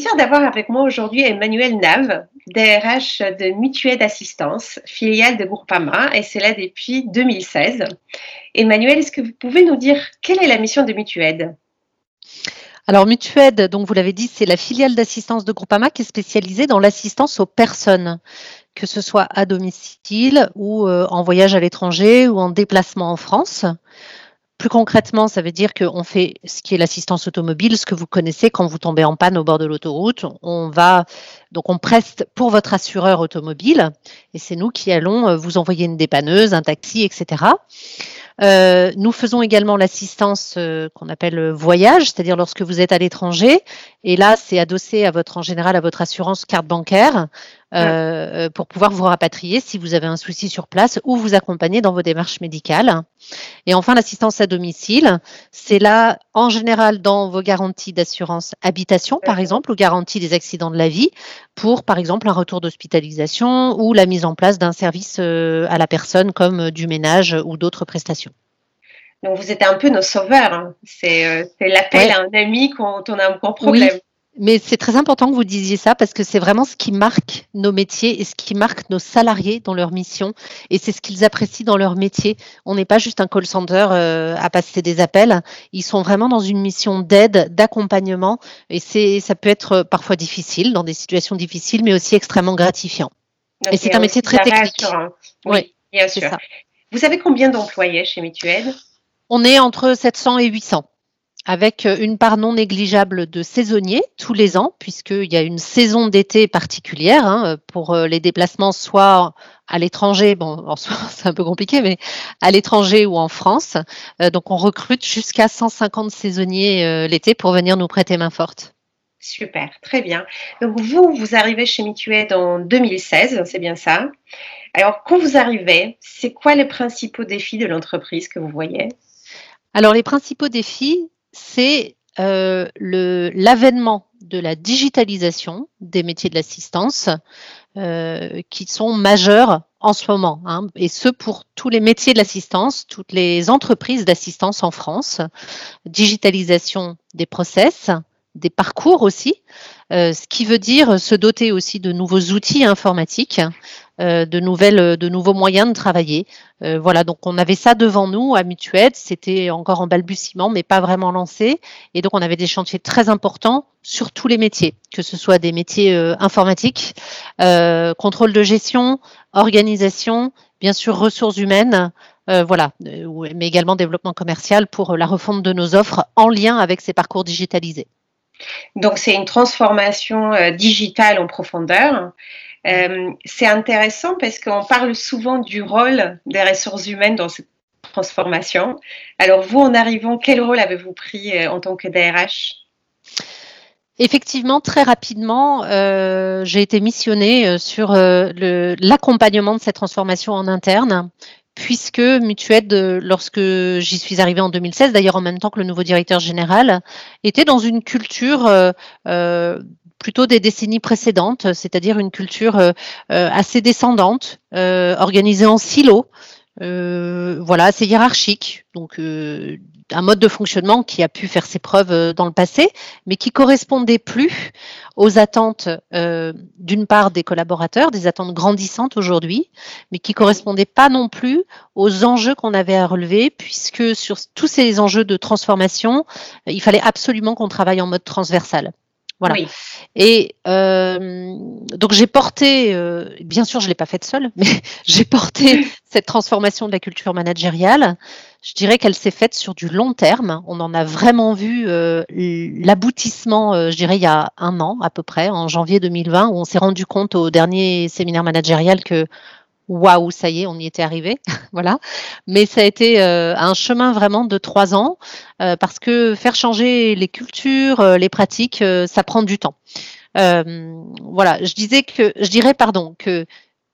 plaisir d'avoir avec moi aujourd'hui Emmanuel Nave, DRH de Mutuelle Assistance, filiale de Groupama, et c'est là depuis 2016. Emmanuel, est-ce que vous pouvez nous dire quelle est la mission de Mutuelle? Alors Mutued, donc vous l'avez dit, c'est la filiale d'assistance de Groupama qui est spécialisée dans l'assistance aux personnes, que ce soit à domicile ou euh, en voyage à l'étranger ou en déplacement en France. Plus concrètement, ça veut dire qu'on fait ce qui est l'assistance automobile, ce que vous connaissez quand vous tombez en panne au bord de l'autoroute. On va donc on preste pour votre assureur automobile et c'est nous qui allons euh, vous envoyer une dépanneuse, un taxi, etc. Euh, nous faisons également l'assistance euh, qu'on appelle voyage, c'est-à-dire lorsque vous êtes à l'étranger. Et là, c'est adossé à votre, en général, à votre assurance carte bancaire. Euh, pour pouvoir vous rapatrier si vous avez un souci sur place ou vous accompagner dans vos démarches médicales. Et enfin, l'assistance à domicile, c'est là en général dans vos garanties d'assurance habitation, par exemple, ou garanties des accidents de la vie, pour par exemple un retour d'hospitalisation ou la mise en place d'un service euh, à la personne comme du ménage ou d'autres prestations. Donc vous êtes un peu nos sauveurs. Hein. C'est euh, l'appel à un ami quand on a un grand problème. Mais c'est très important que vous disiez ça parce que c'est vraiment ce qui marque nos métiers et ce qui marque nos salariés dans leur mission. Et c'est ce qu'ils apprécient dans leur métier. On n'est pas juste un call center euh, à passer des appels. Ils sont vraiment dans une mission d'aide, d'accompagnement. Et c'est, ça peut être parfois difficile, dans des situations difficiles, mais aussi extrêmement gratifiant. et c'est un métier très technique. Oui, bien sûr. Vous avez combien d'employés chez Mutuelle? On est entre 700 et 800 avec euh, une part non négligeable de saisonniers tous les ans, puisqu'il y a une saison d'été particulière hein, pour euh, les déplacements, soit à l'étranger, bon, en soi c'est un peu compliqué, mais à l'étranger ou en France. Euh, donc on recrute jusqu'à 150 saisonniers l'été pour venir nous prêter main forte. Super, très bien. Donc vous, vous arrivez chez Mutuelle en 2016, c'est bien ça. Alors quand vous arrivez, c'est quoi les principaux défis de l'entreprise que vous voyez? Alors, les principaux défis, c'est euh, l'avènement de la digitalisation des métiers de l'assistance euh, qui sont majeurs en ce moment, hein, et ce pour tous les métiers de l'assistance, toutes les entreprises d'assistance en France. Digitalisation des process, des parcours aussi, euh, ce qui veut dire se doter aussi de nouveaux outils informatiques, euh, de nouveaux moyens de travailler. Euh, voilà, donc on avait ça devant nous à Mutued, c'était encore en balbutiement, mais pas vraiment lancé, et donc on avait des chantiers très importants sur tous les métiers, que ce soit des métiers informatiques, contrôle de gestion, organisation, bien sûr ressources humaines, voilà, mais également développement commercial pour la refonte de nos offres en lien avec ces parcours digitalisés. Donc, c'est une transformation euh, digitale en profondeur. Euh, c'est intéressant parce qu'on parle souvent du rôle des ressources humaines dans cette transformation. Alors, vous, en arrivant, quel rôle avez-vous pris euh, en tant que DRH Effectivement, très rapidement, j'ai été missionnée sur l'accompagnement de cette transformation en interne puisque Mutued, lorsque j'y suis arrivée en 2016, d'ailleurs en même temps que le nouveau directeur général, était dans une culture euh, euh, plutôt des décennies précédentes, c'est-à-dire une culture euh, assez descendante, organisée en silos, voilà, assez hiérarchique. Donc un mode de fonctionnement qui a pu faire ses preuves euh, dans le passé, mais qui correspondait plus aux attentes euh, d'une part des collaborateurs, des attentes grandissantes aujourd'hui, mais qui correspondait pas non plus aux enjeux qu'on avait à relever, puisque sur tous ces enjeux de transformation, il fallait absolument qu'on travaille en mode transversal. Voilà. Et euh, donc j'ai porté, euh, bien sûr je l'ai pas faite seule, mais j'ai porté cette transformation de la culture managériale. Je dirais qu'elle s'est faite sur du long terme. On en a vraiment vu euh, l'aboutissement, je dirais il y a un an à peu près, en janvier 2020, où on s'est rendu compte au dernier séminaire managérial que waouh, ça y est, on y était arrivé, voilà. Mais ça a été euh, un chemin vraiment de trois ans euh, parce que faire changer les cultures, euh, les pratiques, ça prend du temps. voilà, je disais que, je dirais pardon que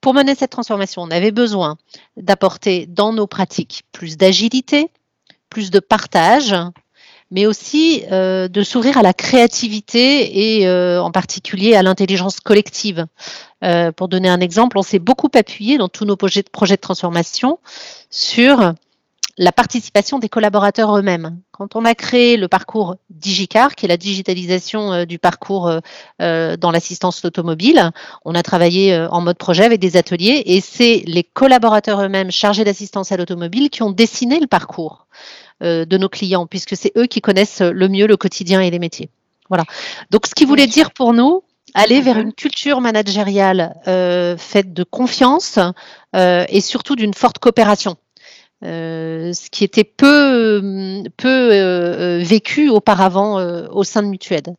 pour mener cette transformation, on avait besoin d'apporter dans nos pratiques plus d'agilité, plus de partage, mais aussi euh, de s'ouvrir à la créativité et euh, en particulier à l'intelligence collective. Euh, pour donner un exemple, on s'est beaucoup appuyé dans tous nos projets de, transformation sur la participation des collaborateurs eux-mêmes. Quand on a créé le parcours DigiCar, qui est la digitalisation du parcours dans l'assistance automobile, on a travaillé en mode projet avec des ateliers et c'est les collaborateurs eux-mêmes chargés d'assistance à l'automobile qui ont dessiné le parcours de nos clients, puisque c'est eux qui connaissent le mieux le quotidien et les métiers. Voilà. Donc, ce qui voulait dire pour nous, aller vers une culture managériale faite de confiance et surtout d'une forte coopération. Euh, ce qui était peu, peu euh, vécu auparavant euh, au sein de Mutued.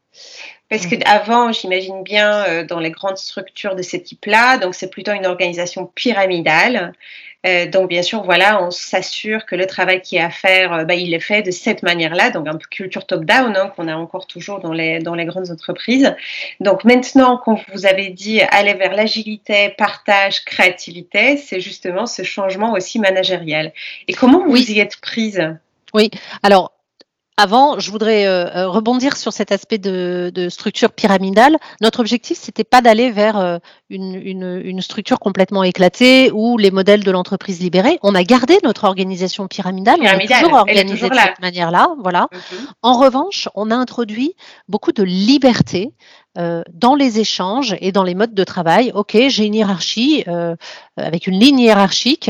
Parce qu'avant, j'imagine bien, dans les grandes structures de ce type-là, donc c'est plutôt une organisation pyramidale. Euh, donc, bien sûr, voilà, on s'assure que le travail qui est à faire, euh, bah, il est fait de cette manière-là, donc un peu culture top-down, hein, qu'on a encore toujours dans les, dans les grandes entreprises. Donc, maintenant, quand vous avez dit aller vers l'agilité, partage, créativité, c'est justement ce changement aussi managériel. Et comment vous y êtes prise? Oui, alors avant, je voudrais euh, euh, rebondir sur cet aspect de, structure pyramidale. Notre objectif, c'était pas d'aller vers euh, une, structure complètement éclatée ou les modèles de l'entreprise libérée. On a gardé notre organisation pyramidale. on est toujours organisé de cette manière-là. Voilà. Mhm. En revanche, on a introduit beaucoup de liberté dans les échanges et dans les modes de travail. OK, j'ai une hiérarchie avec une ligne hiérarchique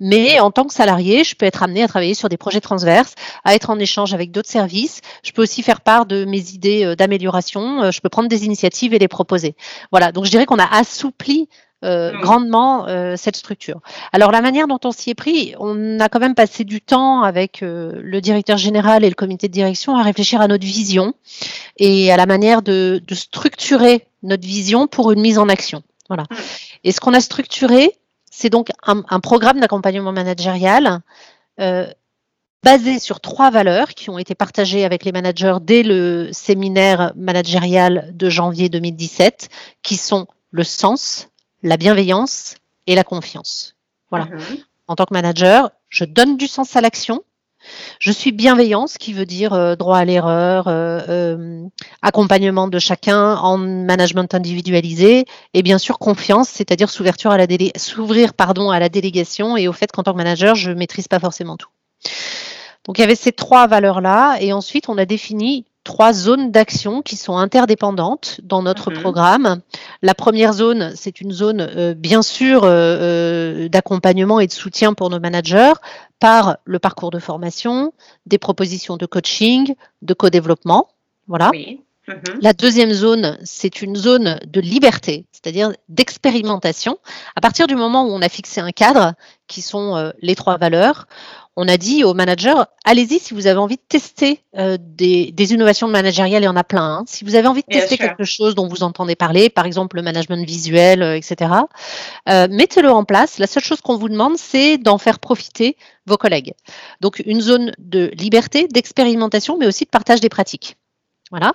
mais en tant que salarié, je peux être amené à travailler sur des projets transverses, à être en échange avec d'autres services. Je peux aussi faire part de mes idées euh, d'amélioration. Euh, je peux prendre des initiatives et les proposer. Voilà. Donc je dirais qu'on a assoupli euh, mmh. grandement cette structure. Alors la manière dont on s'y est pris, on a quand même passé du temps avec le directeur général et le comité de direction à réfléchir à notre vision et à la manière de, de structurer notre vision pour une mise en action. Voilà. Mmh. Et ce qu'on a structuré, c'est donc un, programme d'accompagnement managérial euh, basé sur trois valeurs qui ont été partagées avec les managers dès le séminaire managérial de janvier 2017, qui sont le sens, la bienveillance et la confiance. Voilà. Mhm. En tant que manager, je donne du sens à l'action, je suis bienveillance, ce qui veut dire euh, droit à l'erreur, euh, euh, accompagnement de chacun en management individualisé, et bien sûr confiance, c'est-à-dire s'ouvrir à à la délégation et au fait qu'en tant que manager, je maîtrise pas forcément tout. Donc il y avait ces trois valeurs là, et ensuite on a défini trois zones d'action qui sont interdépendantes dans notre mhm. programme. La première zone, c'est une zone euh, bien sûr euh, euh, d'accompagnement et de soutien pour nos managers par le parcours de formation, des propositions de coaching, de co-développement. Voilà. Mhm. La deuxième zone, c'est une zone de liberté, c'est-à-dire d'expérimentation. À partir du moment où on a fixé un cadre, qui sont les trois valeurs, on a dit aux managers, allez-y si vous avez envie de tester euh, des, innovations de managériales, il y en a plein. Hein. Si vous avez envie de tester quelque chose dont vous entendez parler, par exemple le management visuel, euh, etc., euh, mettez-le en place. La seule chose qu'on vous demande, c'est d'en faire profiter vos collègues. Donc une zone de liberté, d'expérimentation, mais aussi de partage des pratiques. Voilà.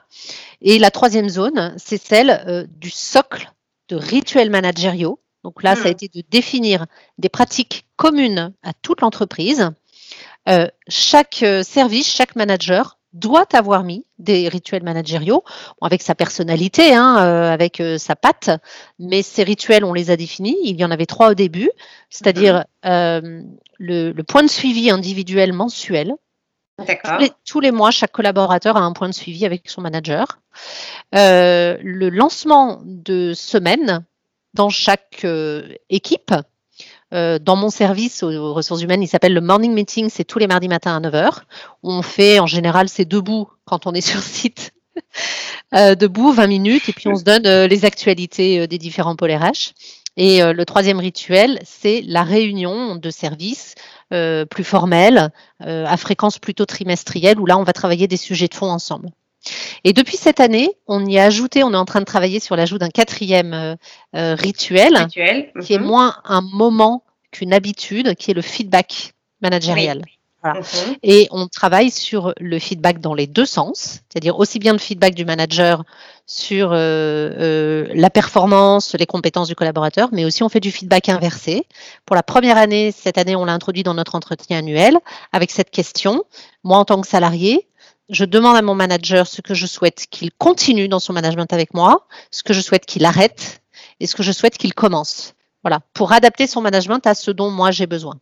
Et la troisième zone, c'est celle du socle de rituels managériaux. Donc là, ça a hmm. été de définir des pratiques communes à toute l'entreprise euh, chaque euh, service, chaque manager doit avoir mis des rituels managériaux, avec sa personnalité, hein, euh, avec sa patte, mais ces rituels, on les a définis. Il y en avait trois au début, c'est-à-dire le, point de suivi individuel mensuel. Tous les, tous les, mois, chaque collaborateur a un point de suivi avec son manager. le lancement de semaine dans chaque équipe euh, dans mon service aux, ressources humaines, il s'appelle le morning meeting, c'est tous les mardis matins à 9h. On fait, en général, c'est debout quand on est sur site, euh, debout 20 minutes, et puis on se donne euh, les actualités des différents pôles RH. Et le troisième rituel, c'est la réunion de service plus formelle, à fréquence plutôt trimestrielle, où là, on va travailler des sujets de fond ensemble. Et depuis cette année, on y a ajouté, on est en train de travailler sur l'ajout d'un quatrième rituel, qui est mhm. moins un moment qu'une habitude, qui est le feedback managérial. Mhm. Et on travaille sur le feedback dans les deux sens, c'est-à-dire aussi bien le feedback du manager sur euh, euh, la performance, les compétences du collaborateur, mais aussi on fait du feedback inversé. Pour la première année, cette année, on l'a introduit dans notre entretien annuel avec cette question. Moi, en tant que salarié, je demande à mon manager ce que je souhaite qu'il continue dans son management avec moi, ce que je souhaite qu'il arrête et ce que je souhaite qu'il commence. Voilà, pour adapter son management à ce dont moi j'ai besoin.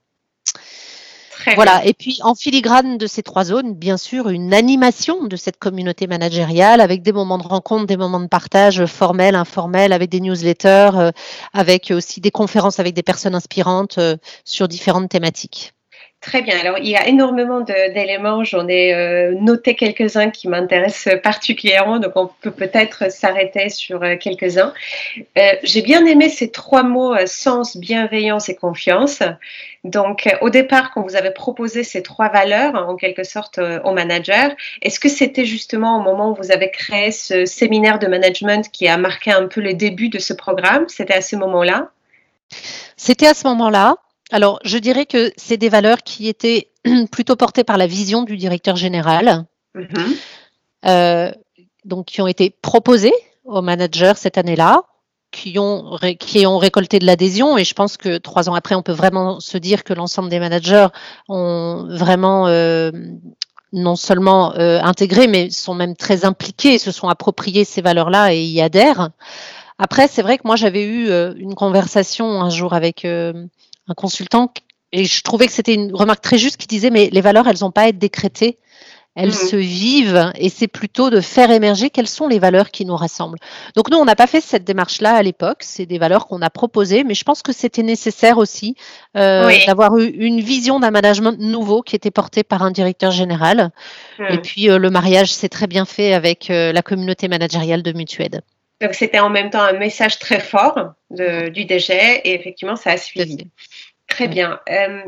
voilà. Et puis en filigrane de ces trois zones, bien sûr, une animation de cette communauté managériale avec des moments de rencontre, des moments de partage formels, informels, avec des newsletters, euh, avec aussi des conférences avec des personnes inspirantes euh, sur différentes thématiques. Très bien. Alors, il y a énormément d'éléments. J'en ai euh, noté quelques-uns qui m'intéressent particulièrement. Donc, on peut peut-être s'arrêter sur euh, quelques-uns. Euh, j'ai bien aimé ces trois mots sens, bienveillance et confiance. Donc, au départ, quand vous avez proposé ces trois valeurs, en quelque sorte, au manager, est-ce que c'était justement au moment où vous avez créé ce séminaire de management qui a marqué un peu le début de ce programme? C'était à ce moment-là? C'était à ce moment-là. Alors, je dirais que c'est des valeurs qui étaient plutôt portées par la vision du directeur général, mm-hmm. euh, donc qui ont été proposées aux managers cette année-là, qui ont, qui ont récolté de l'adhésion. Et je pense que trois ans après, on peut vraiment se dire que l'ensemble des managers ont vraiment euh, non seulement euh, intégré, mais sont même très impliqués, se sont appropriés ces valeurs-là et y adhèrent. Après, c'est vrai que moi, j'avais eu une conversation un jour avec un consultant et je trouvais que c'était une remarque très juste qui disait mais les valeurs elles n'ont pas à être décrétées elles mmh. se vivent et c'est plutôt de faire émerger quelles sont les valeurs qui nous rassemblent. Donc nous, on n'a pas fait cette démarche-là à l'époque, c'est des valeurs qu'on a proposées, mais je pense que c'était nécessaire aussi euh, d'avoir eu une vision d'un management nouveau qui était porté par un directeur général. Mmh. Et puis euh, le mariage s'est très bien fait avec euh, la communauté managériale de Mutued. Donc c'était en même temps un message très fort du DG et effectivement ça a suivi. Très bien. Euh,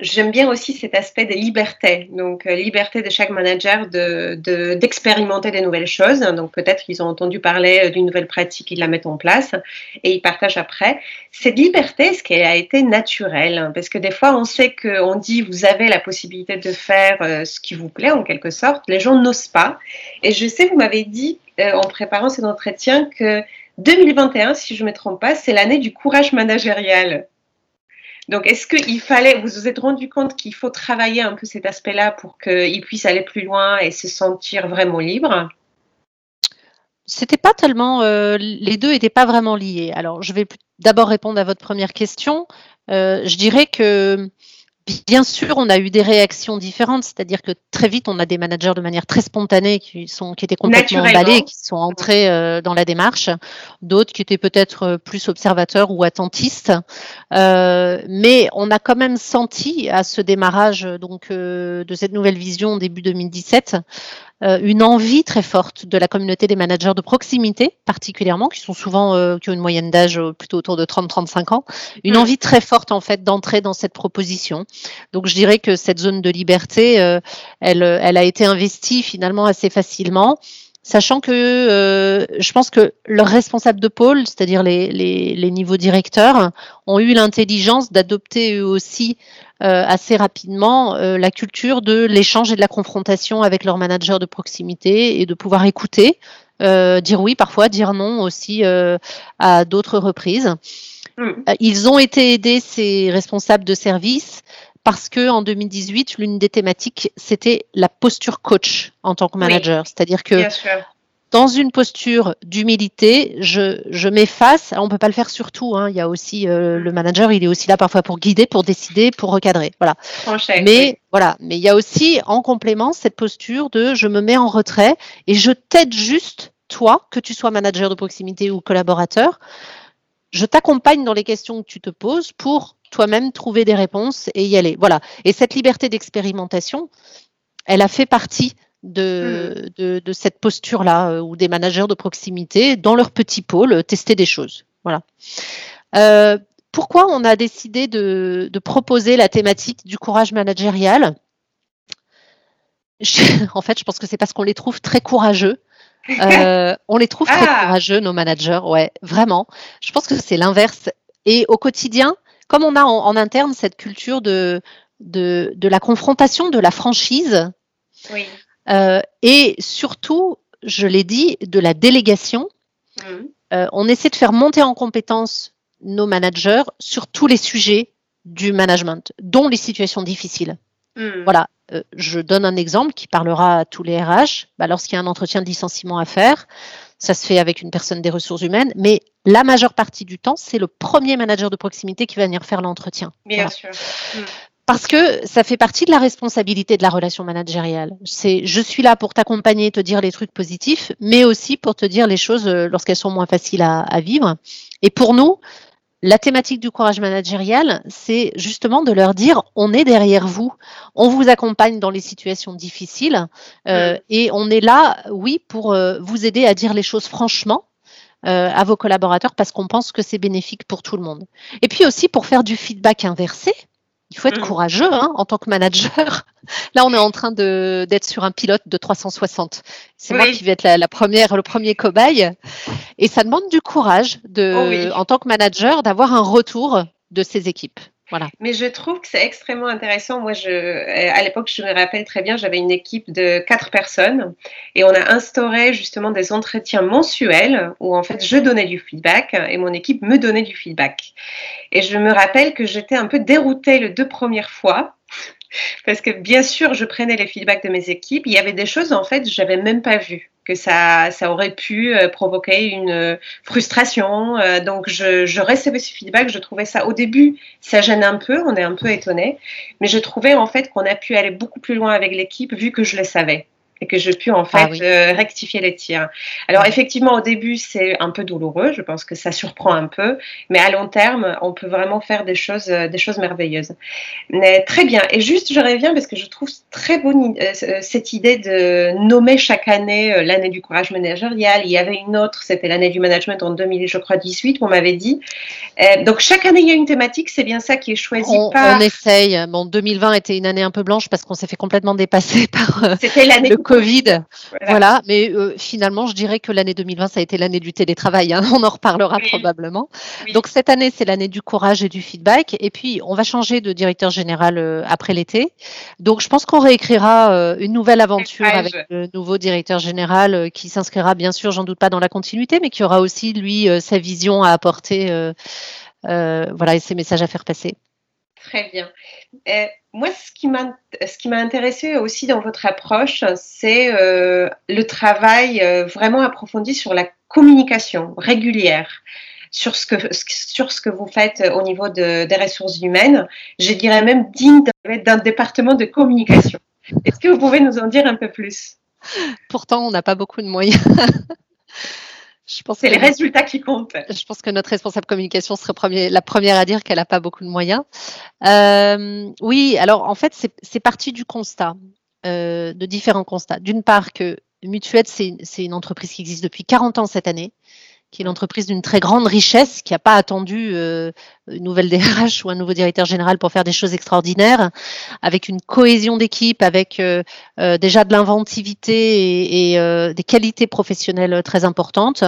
j'aime bien aussi cet aspect des libertés. Donc, euh, liberté de chaque manager d'expérimenter de, des nouvelles choses. Donc, peut-être qu'ils ont entendu parler euh, d'une nouvelle pratique, ils la mettent en place et ils partagent après. Cette liberté, est-ce qu'elle a été naturelle? Parce que des fois, on sait qu'on dit vous avez la possibilité de faire ce qui vous plaît en quelque sorte. Les gens n'osent pas. Et je sais, vous m'avez dit en préparant cet entretien que 2021, si je ne me trompe pas, c'est l'année du courage managérial. Donc, est-ce qu'il fallait, vous vous êtes rendu compte qu'il faut travailler un peu cet aspect-là pour qu'il puisse aller plus loin et se sentir vraiment libre? C'était pas tellement, euh, les deux n'étaient pas vraiment liés. Alors, je vais d'abord répondre à votre première question. Euh, je dirais que Bien sûr, on a eu des réactions différentes, c'est-à-dire que très vite, on a des managers de manière très spontanée qui, sont, qui étaient complètement emballés, qui sont entrés euh, dans la démarche, d'autres qui étaient peut-être euh, plus observateurs ou attentistes. Euh, mais on a quand même senti à ce démarrage donc de cette nouvelle vision début 2017 euh, une envie très forte de la communauté des managers de proximité, particulièrement, qui sont souvent, euh, qui ont une moyenne d'âge euh, plutôt autour de 30-35 ans, une mm. envie très forte en fait d'entrer dans cette proposition. Donc je dirais que cette zone de liberté, elle, elle a été investie finalement assez facilement sachant que je pense que leurs responsables de pôle, c'est-à-dire les, les, les, niveaux directeurs, ont eu l'intelligence d'adopter eux aussi euh, assez rapidement euh, la culture de l'échange et de la confrontation avec leur manager de proximité et de pouvoir écouter, euh, dire oui parfois, dire non aussi à d'autres reprises. Mm. Ils ont été aidés, ces responsables de service, parce que en 2018, l'une des thématiques, c'était la posture coach en tant que manager. C'est-à-dire que dans une posture d'humilité, je, m'efface. On ne peut pas le faire surtout. Hein. Il y a aussi euh, le manager, il est aussi là parfois pour guider, pour décider, pour recadrer. Voilà. mais voilà, mais il y a aussi en complément cette posture de je me mets en retrait et je t'aide juste toi, que tu sois manager de proximité ou collaborateur. Je t'accompagne dans les questions que tu te poses pour toi-même trouver des réponses et y aller. Voilà. Et cette liberté d'expérimentation, elle a fait partie de, de, cette posture-là, euh, ou des managers de proximité, dans leur petit pôle, euh, tester des choses. Voilà. Euh, pourquoi on a décidé de, proposer la thématique du courage managérial? En fait, je pense que c'est parce qu'on les trouve très courageux. on les trouve très ah. courageux, nos managers, ouais, vraiment. Je pense que c'est l'inverse. Et au quotidien, comme on a en, interne cette culture de, de, de, la confrontation, de la franchise, oui. Euh, et surtout, je l'ai dit, de la délégation. Mmh. Euh, on essaie de faire monter en compétence nos managers sur tous les sujets du management, dont les situations difficiles. Mmh. Voilà, euh, je donne un exemple qui parlera à tous les RH. Bah, Lorsqu'il y a un entretien de licenciement à faire, ça se fait avec une personne des ressources humaines, mais la majeure partie du temps, c'est le premier manager de proximité qui va venir faire l'entretien. Bien sûr. Mmh. parce que ça fait partie de la responsabilité de la relation managériale. C'est je suis là pour t'accompagner, te dire les trucs positifs, mais aussi pour te dire les choses euh, lorsqu'elles sont moins faciles à, à vivre. Et pour nous, la thématique du courage managérial, c'est justement de leur dire on est derrière vous, on vous accompagne dans les situations difficiles euh, et on est là, oui, pour euh, vous aider à dire les choses franchement. Euh, à vos collaborateurs parce qu'on pense que c'est bénéfique pour tout le monde. Et puis aussi pour faire du feedback inversé, il faut être mm. courageux hein, en tant que manager. Là, on est en train d'être sur un pilote de 360. C'est moi qui vais être la, première, le premier cobaye. Et ça demande du courage de, oh en tant que manager d'avoir un retour de ses équipes. Voilà. Mais je trouve que c'est extrêmement intéressant. Moi, je, euh, à l'époque, je me rappelle très bien, j'avais une équipe de quatre personnes et on a instauré justement des entretiens mensuels où en fait je donnais du feedback et mon équipe me donnait du feedback. Et je me rappelle que j'étais un peu déroutée les deux premières fois parce que bien sûr, je prenais les feedbacks de mes équipes. Il y avait des choses, en fait, je n'avais même pas vues, que ça, ça aurait pu euh, provoquer une euh, frustration. Euh, donc, je, je recevais ce feedback. Je trouvais ça, au début, ça gêne un peu, on est un peu étonné. Mais je trouvais, en fait, qu'on a pu aller beaucoup plus loin avec l'équipe vu que je le savais et que je puis en ah fait euh, rectifier les tirs. Alors effectivement, au début, c'est un peu douloureux. Je pense que ça surprend un peu, mais à long terme, on peut vraiment faire des choses, euh, des choses merveilleuses. Mais, très bien. Et juste, je reviens parce que je trouve très bonne euh, cette idée de nommer chaque année l'année du courage managérial. Il y avait une autre, c'était l'année du management en 2000, je crois 18, on m'avait dit. donc chaque année, il y a une thématique. C'est bien ça qui est choisi on, par. On essaye. Bon, 2020 était une année un peu blanche parce qu'on s'est fait complètement dépasser par. C'était l'année Covid. Voilà. mais euh, finalement, je dirais que l'année 2020, ça a été l'année du télétravail. Hein. On en reparlera probablement. Donc cette année, c'est l'année du courage et du feedback. Et puis, on va changer de directeur général euh, après l'été. Donc, je pense qu'on réécrira euh, une nouvelle aventure avec le nouveau directeur général qui s'inscrira, bien sûr, j'en doute pas, dans la continuité, mais qui aura aussi, lui, sa vision à apporter. voilà, et ses messages à faire passer. Très bien. Euh, moi, ce qui m'a intéressé aussi dans votre approche, c'est euh, le travail euh, vraiment approfondi sur la communication régulière, sur ce que, sur ce que vous faites au niveau de, des ressources humaines. Je dirais même digne d'un département de communication. Est-ce que vous pouvez nous en dire un peu plus? Pourtant, on n'a pas beaucoup de moyens. c'est les résultats qui comptent. Je pense que notre responsable communication serait premier, la première à dire qu'elle n'a pas beaucoup de moyens. Euh, oui, alors en fait, c'est parti du constat, euh, de différents constats. D'une part, que Mutuette, c'est une entreprise qui existe depuis 40 ans cette année, qui est une entreprise d'une très grande richesse, qui n'a pas attendu euh, une nouvelle DRH ou un nouveau directeur général pour faire des choses extraordinaires, avec une cohésion d'équipe, avec euh, euh, déjà de l'inventivité et, des qualités professionnelles très importantes,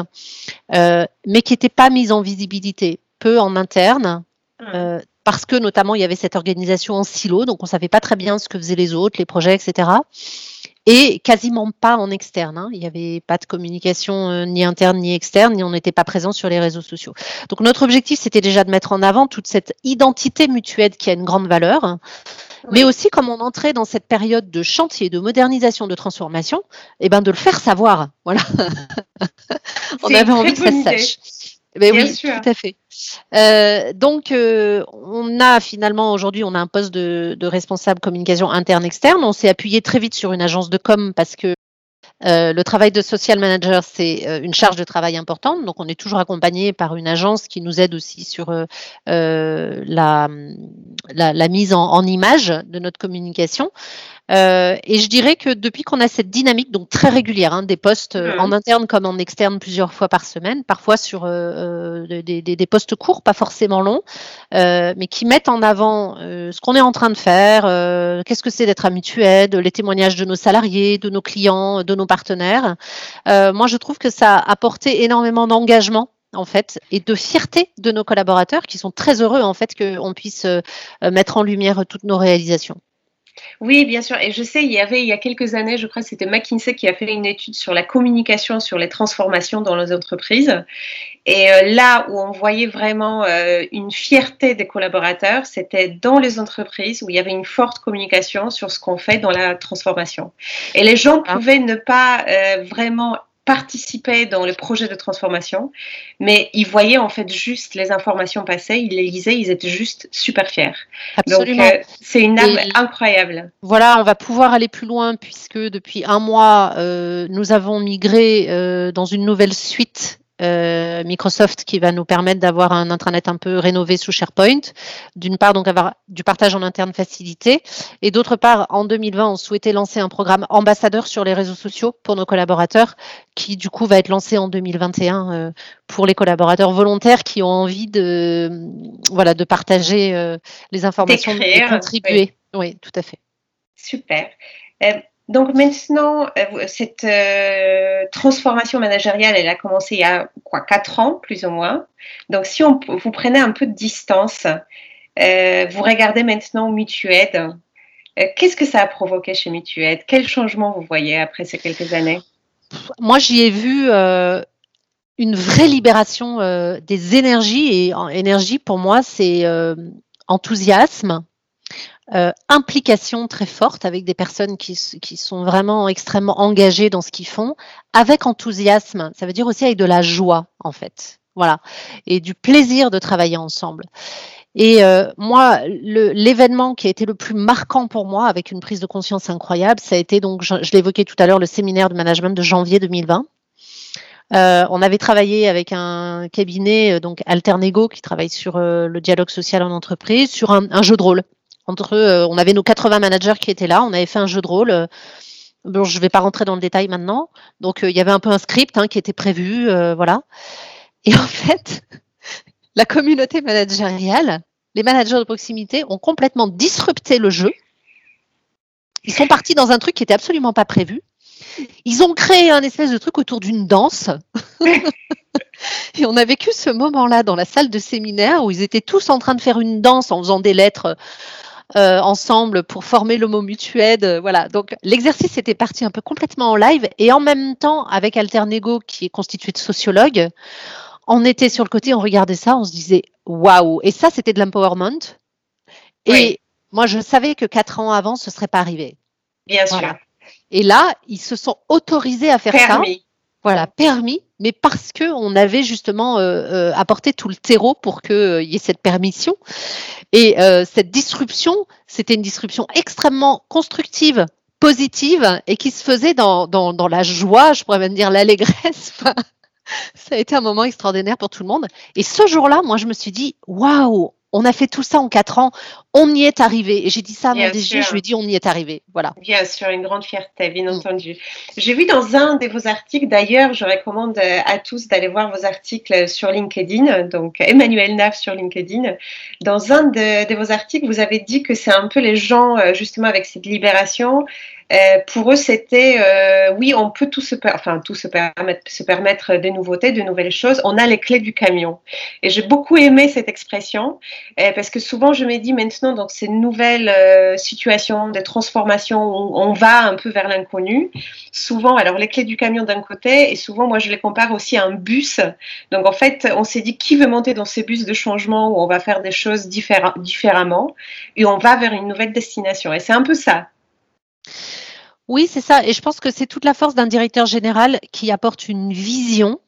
mais qui n'était pas mise en visibilité, peu en interne. Mmh. parce que notamment il y avait cette organisation en silo, donc on ne savait pas très bien ce que faisaient les autres, les projets, etc et quasiment pas en externe. Hein. Il n'y avait pas de communication euh, ni interne ni externe, ni on n'était pas présent sur les réseaux sociaux. Donc notre objectif, c'était déjà de mettre en avant toute cette identité mutuelle qui a une grande valeur, mais aussi comme on entrait dans cette période de chantier, de modernisation, de transformation, et eh ben de le faire savoir. Voilà. on avait envie que ça se sache. Ben oui, tout à fait. Euh, donc, euh, on a finalement aujourd'hui, on a un poste de, responsable communication interne-externe. On s'est appuyé très vite sur une agence de com parce que euh, le travail de social manager, c'est une charge de travail importante. Donc, on est toujours accompagné par une agence qui nous aide aussi sur la, la, mise en, en, image de notre communication. Euh, et je dirais que depuis qu'on a cette dynamique, donc très régulière, hein, des postes euh, en interne comme en externe plusieurs fois par semaine, parfois sur euh, des, des, des, postes courts, pas forcément longs, mais qui mettent en avant ce qu'on est en train de faire, qu'est-ce que c'est d'être à Mutued, les témoignages de nos salariés, de nos clients, de nos partenaires. moi, je trouve que ça a apporté énormément d'engagement en fait, et de fierté de nos collaborateurs qui sont très heureux en fait qu'on puisse mettre en lumière toutes nos réalisations. Oui, bien sûr. Et je sais, il y avait il y a quelques années, je crois que c'était McKinsey qui a fait une étude sur la communication, sur les transformations dans les entreprises. Et euh, là où on voyait vraiment euh, une fierté des collaborateurs, c'était dans les entreprises où il y avait une forte communication sur ce qu'on fait dans la transformation. Et les gens ah. pouvaient ne pas euh, vraiment participaient dans le projet de transformation, mais ils voyaient en fait juste les informations passer, ils les lisaient, ils étaient juste super fiers. Absolument. Donc, euh, c'est une âme incroyable. Voilà, on va pouvoir aller plus loin puisque depuis un mois, euh, nous avons migré euh, dans une nouvelle suite euh, Microsoft qui va nous permettre d'avoir un intranet un peu rénové sous SharePoint. D'une part, donc avoir du partage en interne facilité. Et d'autre part, en 2020, on souhaitait lancer un programme ambassadeur sur les réseaux sociaux pour nos collaborateurs qui, du coup, va être lancé en 2021 euh, pour les collaborateurs volontaires qui ont envie de, voilà, de partager euh, les informations et contribuer. Oui. tout à fait. Super. Donc maintenant, euh, cette euh, transformation managériale, elle a commencé il y a quoi, quatre ans, plus ou moins. Donc si on, vous prenez un peu de distance, euh, vous regardez maintenant Mutued, qu'est-ce que ça a provoqué chez Mutued Quel changement vous voyez après ces quelques années? Moi, j'y ai vu une vraie libération des énergies. Et énergie, pour moi, c'est enthousiasme, euh, implication très forte avec des personnes qui, sont vraiment extrêmement engagées dans ce qu'ils font, avec enthousiasme. Ça veut dire aussi avec de la joie, en fait. Voilà. Et du plaisir de travailler ensemble. Et euh, moi, l'événement qui a été le plus marquant pour moi, avec une prise de conscience incroyable, ça a été donc, je, l'évoquais tout à l'heure, le séminaire de management de janvier 2020. Euh, on avait travaillé avec un cabinet, donc Alternego, qui travaille sur le dialogue social en entreprise, sur un jeu de rôle entre, euh, on avait nos 80 managers qui étaient là, on avait fait un jeu de rôle. Euh, bon, je ne vais pas rentrer dans le détail maintenant. Donc, euh, il y avait un peu un script hein, qui était prévu, voilà. Et en fait, la communauté managériale, les managers de proximité ont complètement disrupté le jeu. Ils sont partis dans un truc qui n'était absolument pas prévu. Ils ont créé un espèce de truc autour d'une danse. Et on a vécu ce moment-là dans la salle de séminaire où ils étaient tous en train de faire une danse en faisant des lettres euh, ensemble pour former le mot mutuel. Euh, voilà. Donc l'exercice était parti un peu complètement en live et en même temps avec Alternego qui est constitué de sociologues, on était sur le côté, on regardait ça, on se disait waouh. Et ça, c'était de l'empowerment. Et moi, je savais que quatre ans avant, ce serait pas arrivé. Bien sûr. Et là, ils se sont autorisés à faire permis. ça. Voilà, permis, mais parce que on avait justement euh, apporté tout le terreau pour qu'il y ait cette permission. Et euh, cette disruption, c'était une disruption extrêmement constructive, positive, et qui se faisait dans, dans, dans la joie, je pourrais même dire l'allégresse. Ça a été un moment extraordinaire pour tout le monde. Et ce jour-là, moi, je me suis dit, waouh, on a fait tout ça en quatre ans, on y est arrivé. Et j'ai dit ça à mon DG, je lui ai dit on y est arrivé. Voilà. Bien sûr, une grande fierté, bien mm. entendu. J'ai vu dans un de vos articles, d'ailleurs, je recommande à tous d'aller voir vos articles sur LinkedIn, donc Emmanuel Nav sur LinkedIn. Dans un de, de vos articles, vous avez dit que c'est un peu les gens, euh, justement, avec cette libération, euh, pour eux, c'était euh, oui, on peut tout se, enfin, tout se permettre, se permettre des nouveautés, de nouvelles choses. On a les clés du camion. Et j'ai beaucoup aimé cette expression euh, parce que souvent je me dis maintenant dans ces nouvelles situations de transformation où on va un peu vers l'inconnu, souvent, alors les clés du camion d'un côté et souvent moi je les compare aussi à un bus. Donc en fait, on s'est dit qui veut monter dans ces bus de changement où on va faire des choses différemment et on va vers une nouvelle destination. Et c'est un peu ça. Oui, c'est ça. Et je pense que c'est toute la force d'un directeur général qui apporte une vision,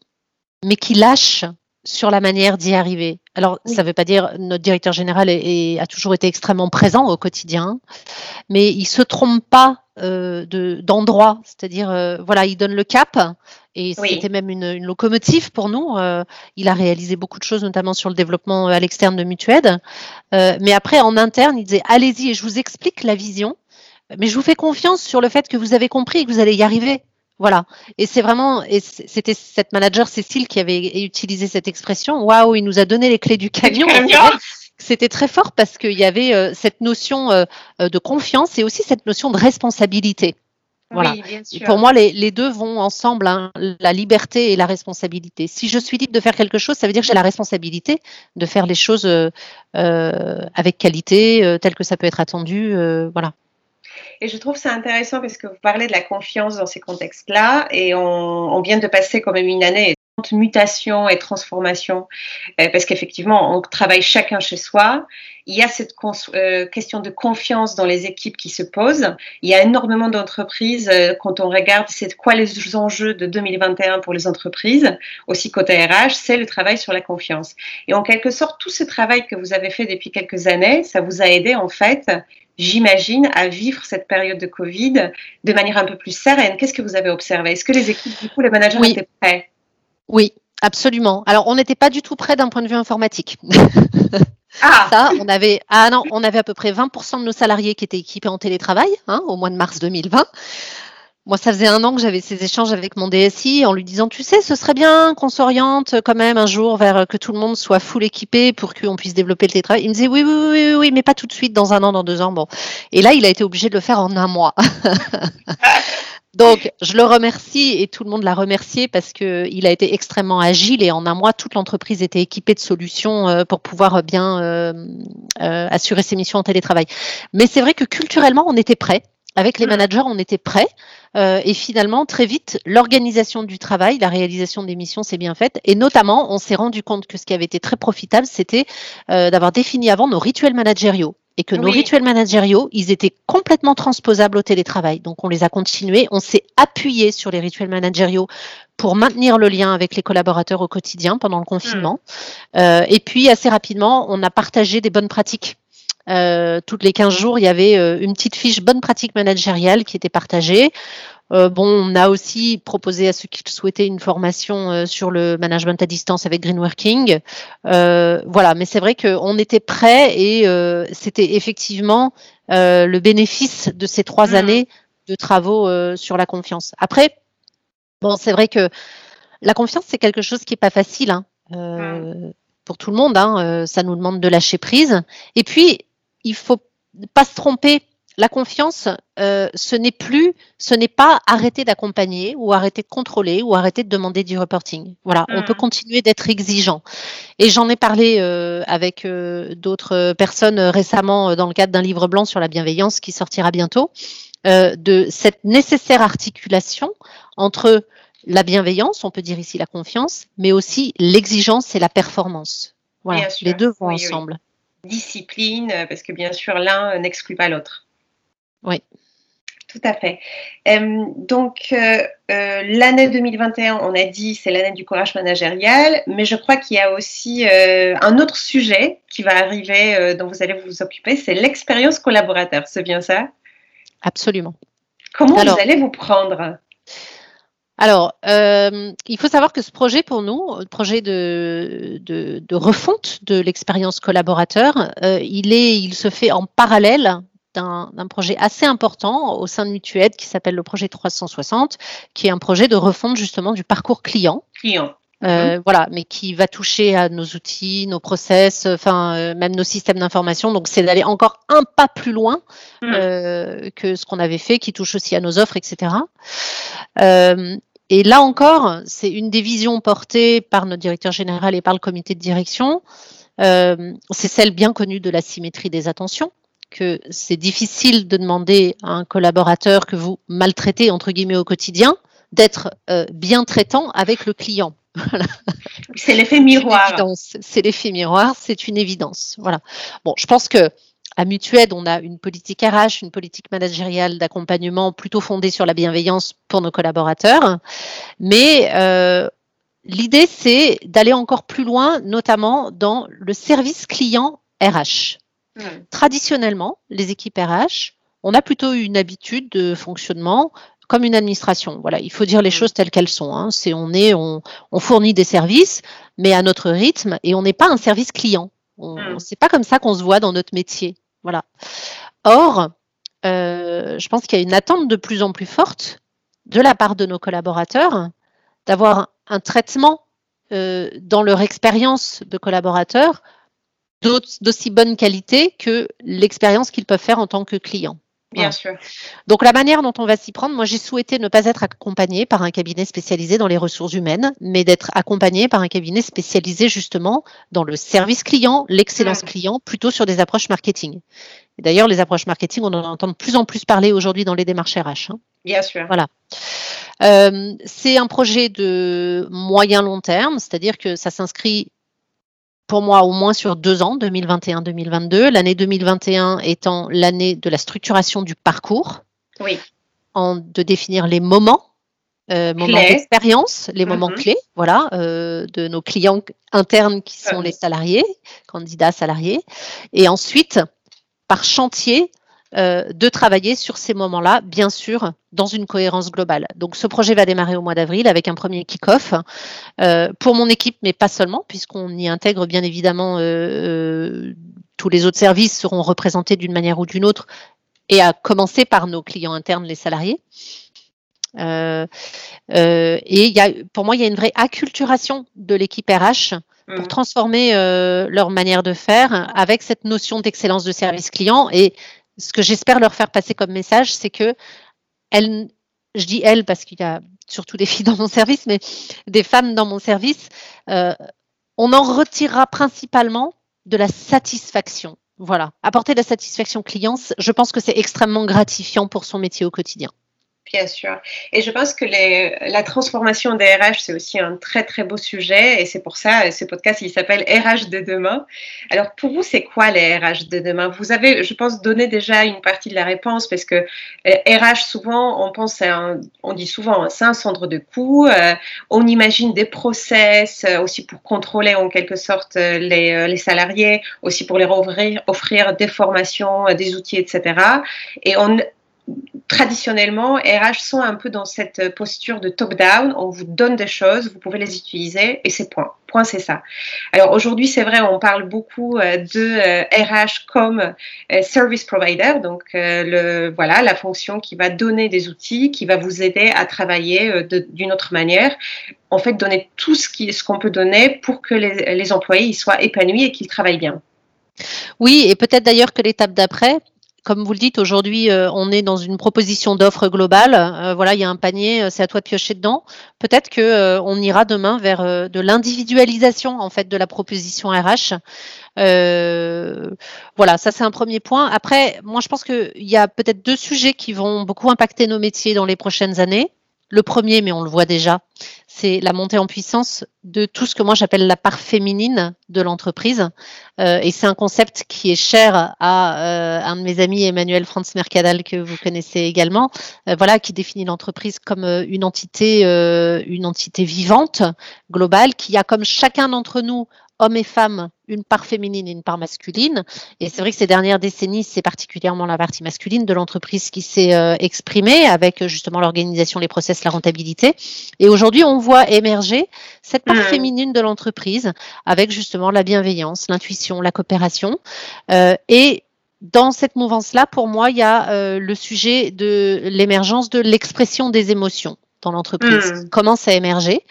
mais qui lâche sur la manière d'y arriver. Alors, ça ne veut pas dire notre directeur général a toujours été extrêmement présent au quotidien, mais il se trompe pas euh, d'endroit. C'est-à-dire, euh, voilà, il donne le cap, et c'était même une, locomotive pour nous. Euh, il a réalisé beaucoup de choses, notamment sur le développement à l'externe de Mutued. mais après, en interne, il disait allez-y et je vous explique la vision mais je vous fais confiance sur le fait que vous avez compris et que vous allez y arriver. Voilà. Et c'est vraiment, et c'était cette manager Cécile qui avait utilisé cette expression. Waouh, il nous a donné les clés du camion. C'était très fort parce qu'il y avait euh, cette notion euh, de confiance et aussi cette notion de responsabilité. Voilà. pour moi, les, deux vont ensemble, hein, la liberté et la responsabilité. Si je suis libre de faire quelque chose, ça veut dire que j'ai la responsabilité de faire les choses euh, avec qualité, tel que ça peut être attendu. voilà. Et je trouve ça intéressant parce que vous parlez de la confiance dans ces contextes-là et on, vient de passer quand même une année mutation et transformation, euh, parce qu'effectivement, on travaille chacun chez soi. Il y a cette euh, question de confiance dans les équipes qui se pose. Il y a énormément d'entreprises, euh, quand on regarde c'est quoi les enjeux de 2021 pour les entreprises, aussi côté RH, c'est le travail sur la confiance. Et en quelque sorte, tout ce travail que vous avez fait depuis quelques années, ça vous a aidé en fait j'imagine, à vivre cette période de Covid de manière un peu plus sereine. Qu'est-ce que vous avez observé? Est-ce que les équipes, du coup, les managers étaient prêts? Oui, absolument. Alors, on n'était pas du tout prêts d'un point de vue informatique. Ah. Ça, on avait, ah non, on avait à peu près 20% de nos salariés qui étaient équipés en télétravail hein, au mois de mars 2020. Moi, ça faisait un an que j'avais ces échanges avec mon DSI en lui disant, tu sais, ce serait bien qu'on s'oriente quand même un jour vers que tout le monde soit full équipé pour qu'on puisse développer le télétravail. Il me disait, oui, oui, oui, oui, mais pas tout de suite, dans un an, dans deux ans. Bon. Et là, il a été obligé de le faire en un mois. Donc, je le remercie et tout le monde l'a remercié parce qu'il a été extrêmement agile et en un mois, toute l'entreprise était équipée de solutions euh, pour pouvoir bien euh, euh, assurer ses missions en télétravail. Mais c'est vrai que culturellement, on était prêts. Avec les managers, on était prêts. Euh, et finalement, très vite, l'organisation du travail, la réalisation des missions s'est bien faite. Et notamment, on s'est rendu compte que ce qui avait été très profitable, c'était euh, d'avoir défini avant nos rituels managériaux. Et que nos rituels managériaux, ils étaient complètement transposables au télétravail. Donc, on les a continués. On s'est appuyé sur les rituels managériaux pour maintenir le lien avec les collaborateurs au quotidien pendant le confinement. Hmm. Euh, et puis, assez rapidement, on a partagé des bonnes pratiques euh, toutes les 15 jours, il y avait euh, une petite fiche bonne pratique managériale qui était partagée. Euh, bon, on a aussi proposé à ceux qui souhaitaient une formation sur le management à distance avec Green Working. voilà, mais c'est vrai qu'on était prêts et c'était effectivement le bénéfice de ces trois mmh. années de travaux sur la confiance. Après, bon, c'est vrai que la confiance, c'est quelque chose qui n'est pas facile. Hein. Mmh. pour tout le monde, hein, ça nous demande de lâcher prise. Et puis, il faut pas se tromper. La confiance, euh, ce n'est plus, ce n'est pas arrêter d'accompagner ou arrêter de contrôler ou arrêter de demander du reporting. Voilà, on peut mm. continuer d'être exigeant. Et j'en ai parlé euh, avec euh, d'autres personnes récemment dans le cadre d'un livre blanc sur la bienveillance qui sortira bientôt, de cette nécessaire articulation entre la bienveillance, on peut dire ici la confiance, mais aussi l'exigence et la performance. Voilà, les deux vont ensemble euh, parce que bien sûr, l'un n'exclut pas l'autre. Oui. Tout à fait. Euh, donc, euh, l'année 2021, on a dit, c'est l'année du courage managérial, mais je crois qu'il y a aussi un autre sujet qui va arriver, dont vous allez vous occuper, c'est l'expérience collaborateur. C'est bien ça? Absolument. Comment vous allez vous prendre? Alors, euh, il faut savoir que ce projet pour nous, le projet de, de, refonte de l'expérience collaborateur, euh, il, est, il se fait en parallèle d'un projet assez important au sein de Mutued qui s'appelle le projet 360, qui est un projet de refonte justement du parcours client. Client. Euh, mhm. Voilà, mais qui va toucher à nos outils, nos process, enfin même nos systèmes d'information. Donc c'est d'aller encore un pas plus loin mhm. que ce qu'on avait fait, qui touche aussi à nos offres, etc. Et là encore, c'est une des visions portées par notre directeur général et par le comité de direction. Euh, c'est celle bien connue de la symétrie des attentions, que c'est difficile de demander à un collaborateur que vous maltraitez, entre guillemets, au quotidien, d'être euh, bien traitant avec le client. C'est l'effet miroir. C'est l'effet miroir, c'est une évidence. Voilà. Bon, je pense que à Mutued, on a une politique RH, une politique managériale d'accompagnement plutôt fondée sur la bienveillance pour nos collaborateurs. Mais euh, l'idée, c'est d'aller encore plus loin, notamment dans le service client RH. Hmm. Traditionnellement, les équipes RH, on a plutôt une habitude de fonctionnement comme une administration. Voilà, il faut dire les hmm. choses telles qu'elles sont. Hein. C'est on est, on, fournit des services, mais à notre rythme, et on n'est pas un service client. Hmm. C'est pas comme ça qu'on se voit dans notre métier. Voilà. Or, euh, je pense qu'il y a une attente de plus en plus forte de la part de nos collaborateurs d'avoir un traitement euh, dans leur expérience de collaborateur d'aussi bonne qualité que l'expérience qu'ils peuvent faire en tant que client. Bien sûr. Donc la manière dont on va s'y prendre, moi j'ai souhaité ne pas être accompagné par un cabinet spécialisé dans les ressources humaines, mais d'être accompagné par un cabinet spécialisé justement dans le service client, l'excellence client, plutôt sur des approches marketing. D'ailleurs, les approches marketing, on en entend de plus en plus parler aujourd'hui dans les démarches RH. Hein. Bien sûr. Voilà. Euh, c'est un projet de moyen long terme, c'est-à-dire que ça s'inscrit pour moi au moins sur deux ans, 2021-2022. L'année 2021 étant l'année de la structuration du parcours. Oui. En, de définir les moments euh, moments d'expérience, les moments mhm. clés, voilà, euh, de nos clients internes qui sont les salariés, candidats salariés, et ensuite par chantier euh, de travailler sur ces moments-là, bien sûr, dans une cohérence globale. Donc, ce projet va démarrer au mois d'avril avec un premier kick-off euh, pour mon équipe, mais pas seulement, puisqu'on y intègre bien évidemment euh, tous les autres services seront représentés d'une manière ou d'une autre, et à commencer par nos clients internes, les salariés. et y a, pour moi, il y a une vraie acculturation de l'équipe RH pour mmh. transformer leur manière de faire avec cette notion d'excellence de service client et ce que j'espère leur faire passer comme message, c'est que elles, je dis elles parce qu'il y a surtout des filles dans mon service, mais des femmes dans mon service, euh, on en retirera principalement de la satisfaction. Voilà, apporter de la satisfaction client, je pense que c'est extrêmement gratifiant pour son métier au quotidien. Bien sûr. Et je pense que la transformation des RH, c'est aussi un très, très beau sujet. Et c'est pour ça, ce podcast, il s'appelle RH de demain. Alors, pour vous, c'est quoi les RH de demain? Vous avez, je pense, donné déjà une partie de la réponse parce que RH, euh, souvent, on pense à on dit souvent, c'est un centre de coûts. Euh, on imagine des process euh, aussi pour contrôler en quelque sorte les, les salariés, aussi pour leur offrir, offrir des formations, des outils, etc. Et on, traditionnellement, RH sont un peu dans cette posture de top-down. On vous donne des choses, vous pouvez les utiliser et c'est point. Point, c'est ça. Alors aujourd'hui, c'est vrai, on parle beaucoup euh, de RH euh, comme euh, service provider, donc voilà, la fonction qui va donner des outils, qui va vous aider à travailler d'une autre manière. En fait, donner tout ce qu'on peut donner pour que les, les employés soient épanouis et qu'ils travaillent bien. Oui, et peut-être d'ailleurs que l'étape d'après, comme vous le dites, aujourd'hui, euh, on est dans une proposition d'offre globale. Euh, voilà, il y a un panier, euh, c'est à toi de piocher dedans. Peut-être que on ira demain vers de l'individualisation en fait de la proposition RH. voilà, ça c'est un premier point. Après, moi je pense qu'il y a peut-être deux sujets qui vont beaucoup impacter nos métiers dans les prochaines années. Le premier, mais on le voit déjà, c'est la montée en puissance de tout ce que moi j'appelle la part féminine de l'entreprise. Euh, et c'est un concept qui est cher à euh, un de mes amis, Emmanuel Franz Mercadal, que vous connaissez également, euh, voilà, qui définit l'entreprise comme une entité, une entité vivante, globale, qui a comme chacun d'entre nous hommes et femmes, une part féminine et une part masculine. Et c'est vrai que ces dernières décennies, c'est particulièrement la partie masculine de l'entreprise qui s'est euh, exprimée avec justement l'organisation, les process, la rentabilité. Et aujourd'hui, on voit émerger cette part mmh. féminine de l'entreprise avec justement la bienveillance, l'intuition, la coopération. Euh, et dans cette mouvance-là, pour moi, il y a euh, le sujet de l'émergence de l'expression des émotions dans l'entreprise mmh. commence à émerger.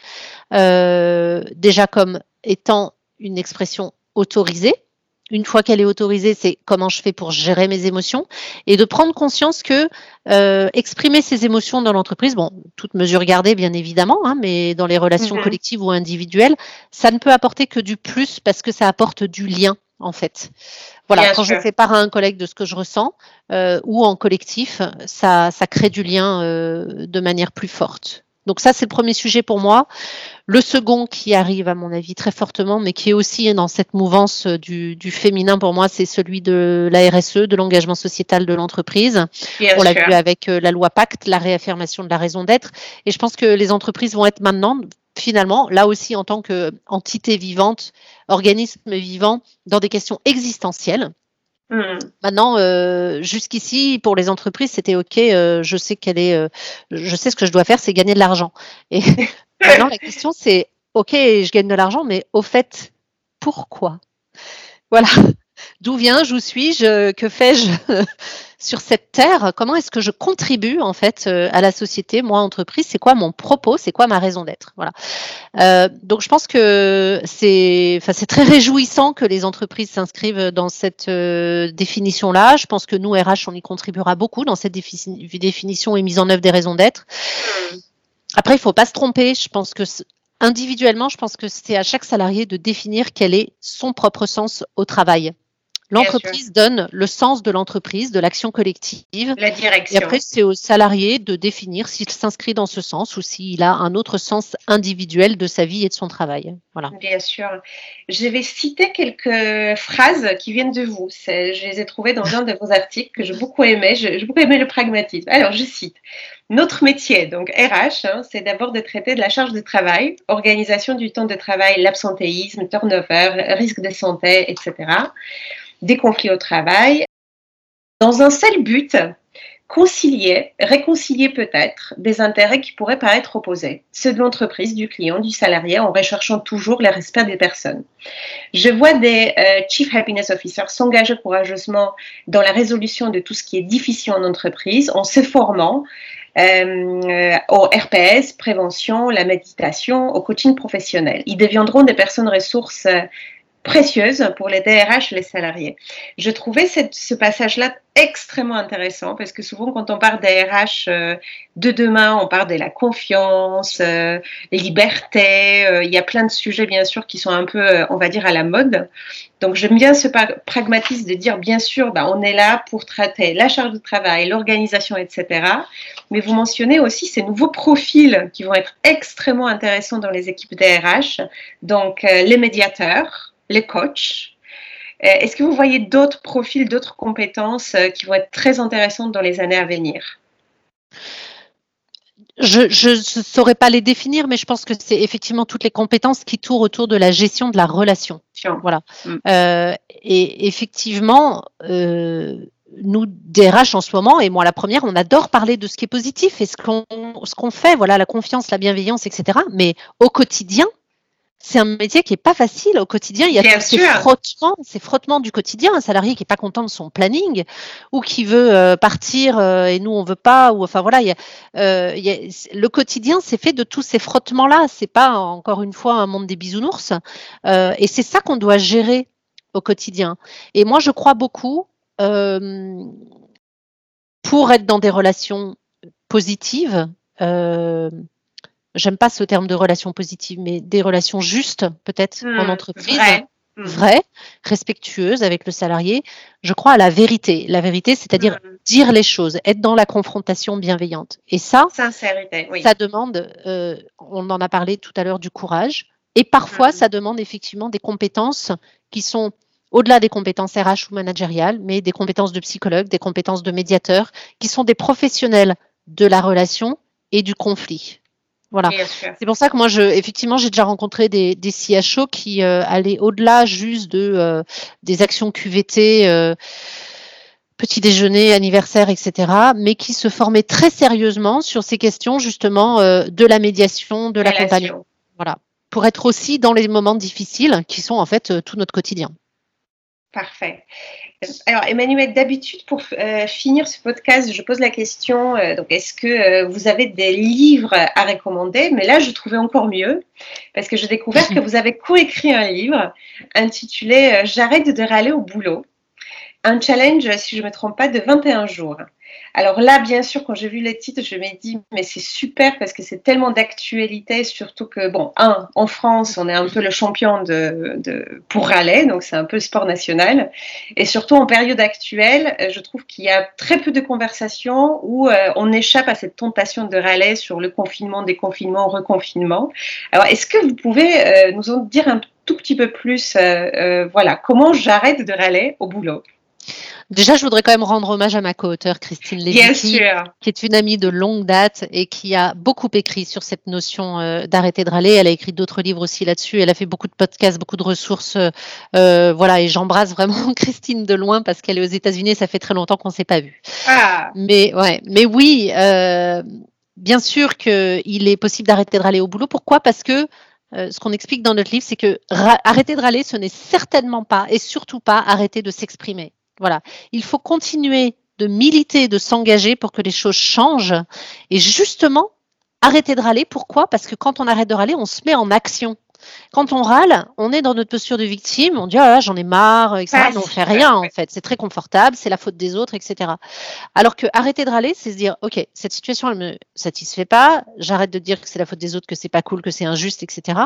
déjà comme étant une expression autorisée. Une fois qu'elle est autorisée, c'est comment je fais pour gérer mes émotions et de prendre conscience que euh, exprimer ses émotions dans l'entreprise, bon, toute mesure gardée bien évidemment, hein, mais dans les relations mhm. collectives ou individuelles, ça ne peut apporter que du plus parce que ça apporte du lien en fait. Voilà, quand je fais part à un collègue de ce que je ressens euh, ou en collectif, ça, ça crée du lien euh, de manière plus forte. Donc ça, c'est le premier sujet pour moi. Le second qui arrive, à mon avis, très fortement, mais qui est aussi dans cette mouvance euh, du, féminin pour moi, c'est celui de la RSE, de l'engagement sociétal de l'entreprise. On l'a vu avec euh, la loi Pacte, la réaffirmation de la raison d'être. Et je pense que les entreprises vont être maintenant, finalement, là aussi en tant qu'entité vivante, organisme vivant, dans des questions existentielles. Hmm. Maintenant, euh, jusqu'ici, pour les entreprises, c'était OK. Euh, je sais qu'elle est, euh, je sais ce que je dois faire, c'est gagner de l'argent. Et maintenant, la question, c'est OK, je gagne de l'argent, mais au fait, pourquoi? Voilà. D'où viens-je Où suis-je? Que fais-je? Sur cette terre Comment est-ce que je contribue en fait euh, à la société, moi entreprise? C'est quoi mon propos? C'est quoi ma raison d'être? Voilà. Euh, donc je pense que c'est, enfin c'est très réjouissant que les entreprises s'inscrivent dans cette euh, définition-là. Je pense que nous RH on y contribuera beaucoup dans cette définition et mise en œuvre des raisons d'être. Après, il faut pas se tromper. Je pense que individuellement, je pense que c'est à chaque salarié de définir quel est son propre sens au travail. L'entreprise donne le sens de l'entreprise, de l'action collective. La direction. Et après, c'est au salarié de définir s'il s'inscrit dans ce sens ou s'il a un autre sens individuel de sa vie et de son travail. Voilà. Bien sûr. Je vais citer quelques phrases qui viennent de vous. Je les ai trouvées dans un de vos articles que j'ai beaucoup aimé. J'ai beaucoup aimé le pragmatisme. Alors, je cite. Notre métier, donc RH, hein, c'est d'abord de traiter de la charge de travail, organisation du temps de travail, l'absentéisme, turnover, risque de santé, etc des conflits au travail, dans un seul but, concilier, réconcilier peut-être des intérêts qui pourraient paraître opposés, ceux de l'entreprise, du client, du salarié, en recherchant toujours le respect des personnes. Je vois des euh, Chief Happiness Officers s'engager courageusement dans la résolution de tout ce qui est difficile en entreprise, en se formant euh, au RPS, prévention, la méditation, au coaching professionnel. Ils deviendront des personnes ressources précieuse pour les DRH, les salariés. Je trouvais ce passage-là extrêmement intéressant parce que souvent quand on parle DRH euh, de demain, on parle de la confiance, euh, liberté, euh, il y a plein de sujets bien sûr qui sont un peu, on va dire, à la mode. Donc j'aime bien ce pragmatisme de dire bien sûr, bah, on est là pour traiter la charge de travail, l'organisation, etc. Mais vous mentionnez aussi ces nouveaux profils qui vont être extrêmement intéressants dans les équipes DRH, donc les médiateurs, les coachs. Euh, est-ce que vous voyez d'autres profils, d'autres compétences euh, qui vont être très intéressantes dans les années à venir? Je ne saurais pas les définir, mais je pense que c'est effectivement toutes les compétences qui tournent autour de la gestion de la relation. Voilà. Mm. Euh, et effectivement, nous, DRH en ce moment, et moi la première, on adore parler de ce qui est positif et ce qu'on ce qu'on fait, voilà, la confiance, la bienveillance, etc. Mais au quotidien, c'est un métier qui est pas facile au quotidien. Il y a tous ces frottements, ces frottements du quotidien. Un salarié qui est pas content de son planning ou qui veut euh, partir euh, et nous on veut pas. Ou enfin voilà, il y a, euh, il y a, le quotidien c'est fait de tous ces frottements-là. C'est pas encore une fois un monde des bisounours. et c'est ça qu'on doit gérer au quotidien. Et moi je crois beaucoup pour être dans des relations positives j'aime pas ce terme de relation positive, mais des relations justes, peut-être, en hmm, entreprise. Vraies, hmm. respectueuses avec le salarié. Je crois à la vérité. La vérité, c'est-à-dire hmm. dire les choses, être dans la confrontation bienveillante. Et ça, ça demande, euh, on en a parlé tout à l'heure, du courage. Et parfois, ça demande effectivement des compétences qui sont au-delà des compétences RH ou managériales, mais des compétences de psychologue, des compétences de médiateur, qui sont des professionnels de la relation et du conflit. Voilà. C'est pour ça que moi, je, effectivement, j'ai déjà rencontré des, des CHO qui euh, allaient au-delà juste de euh, des actions QVT, euh, petit déjeuner, anniversaire, etc., mais qui se formaient très sérieusement sur ces questions justement de la médiation, de l'accompagnement. Voilà, pour être aussi dans les moments difficiles qui sont en fait tout notre quotidien. Parfait. Alors, Emmanuel, d'habitude, pour euh, finir ce podcast, je pose la question euh, donc, est-ce que euh, vous avez des livres à recommander? Mais là, je trouvais encore mieux parce que j'ai découvert que vous avez coécrit un livre intitulé J'arrête de râler au boulot. Un challenge, si je ne me trompe pas, de 21 jours. Alors là, bien sûr, quand j'ai vu les titres, je me dis, mais c'est super parce que c'est tellement d'actualité, surtout que, bon, un, en France, on est un peu le champion de, de pour râler, donc c'est un peu le sport national. Et surtout en période actuelle, euh, je trouve qu'il y a très peu de conversations où euh, on échappe à cette tentation de râler sur le confinement, déconfinement, reconfinement. Alors, est-ce que vous pouvez euh, nous en dire un tout petit peu plus, voilà, comment j'arrête de râler au boulot? Déjà, je voudrais quand même rendre hommage à ma co-auteure Christine Lévy, qui est une amie de longue date et qui a beaucoup écrit sur cette notion euh, d'arrêter de râler. Elle a écrit d'autres livres aussi là-dessus. Elle a fait beaucoup de podcasts, beaucoup de ressources. Euh, voilà, et j'embrasse vraiment Christine de loin parce qu'elle est aux États-Unis. Ça fait très longtemps qu'on ne s'est pas vu. Ah. Mais ouais, mais oui, euh, bien sûr qu'il est possible d'arrêter de râler au boulot. Pourquoi? Parce que ce qu'on explique dans notre livre, c'est que arrêter de râler, ce n'est certainement pas et surtout pas arrêter de s'exprimer. Voilà. Il faut continuer de militer, de s'engager pour que les choses changent. Et justement, arrêter de râler. Pourquoi? Parce que quand on arrête de râler, on se met en action. Quand on râle, on est dans notre posture de victime, on dit ah là j'en ai marre, etc. on fait rien en fait, c'est très confortable, c'est la faute des autres, etc. Alors que arrêter de râler, c'est se dire ok cette situation elle me satisfait pas, j'arrête de dire que c'est la faute des autres, que c'est pas cool, que c'est injuste, etc.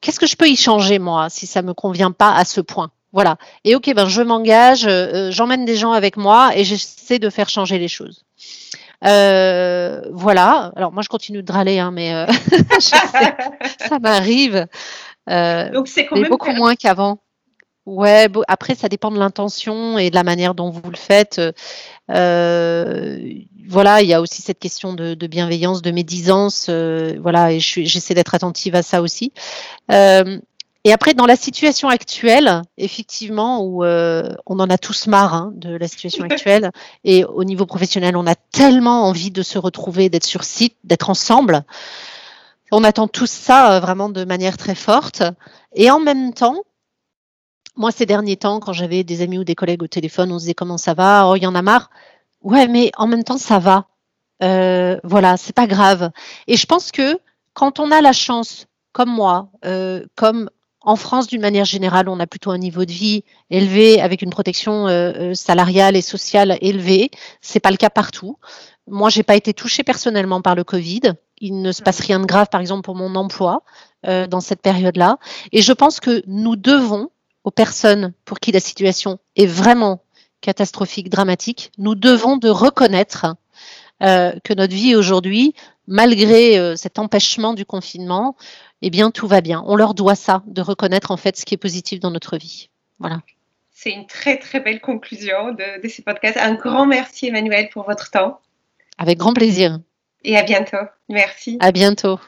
Qu'est-ce que je peux y changer moi si ça me convient pas à ce point? Voilà. Et ok, ben je m'engage, j'emmène des gens avec moi et j'essaie de faire changer les choses. voilà. Alors moi je continue de râler, hein, mais ça m'arrive. Donc c'est beaucoup moins qu'avant. Ouais, après, ça dépend de l'intention et de la manière dont vous le faites. Euh, voilà, il y a aussi cette question de, bienveillance, de médisance. Euh, voilà, et j'essaie d'être attentive à ça aussi. Euh, et après, dans la situation actuelle, effectivement, où on en a tous marre hein, de la situation actuelle, et au niveau professionnel, on a tellement envie de se retrouver, d'être sur site, d'être ensemble. On attend tous ça vraiment de manière très forte. Et en même temps, moi, ces derniers temps, quand j'avais des amis ou des collègues au téléphone, on se disait comment ça va? Oh, il y en a marre. Ouais, mais en même temps, ça va. Euh, voilà, c'est pas grave. Et je pense que quand on a la chance, comme moi, euh, comme en France, d'une manière générale, on a plutôt un niveau de vie élevé avec une protection euh, salariale et sociale élevée. C'est pas le cas partout. Moi, j'ai pas été touchée personnellement par le Covid. Il ne se passe rien de grave, par exemple, pour mon emploi dans cette période-là. Et je pense que nous devons aux personnes pour qui la situation est vraiment catastrophique, dramatique, nous devons de reconnaître euh, que notre vie aujourd'hui, malgré euh, cet empêchement du confinement, eh bien tout va bien. On leur doit ça, de reconnaître en fait ce qui est positif dans notre vie. Voilà. C'est une très très belle conclusion de, de ce podcast. Un grand merci Emmanuel pour votre temps. Avec grand plaisir. Et à bientôt. Merci. À bientôt.